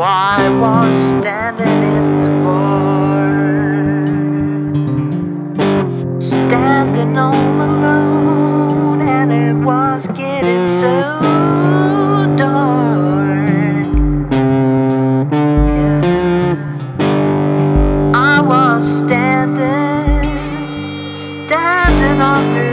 I was standing in the bar, standing all alone, and it was getting so dark. Yeah. I was standing, standing under.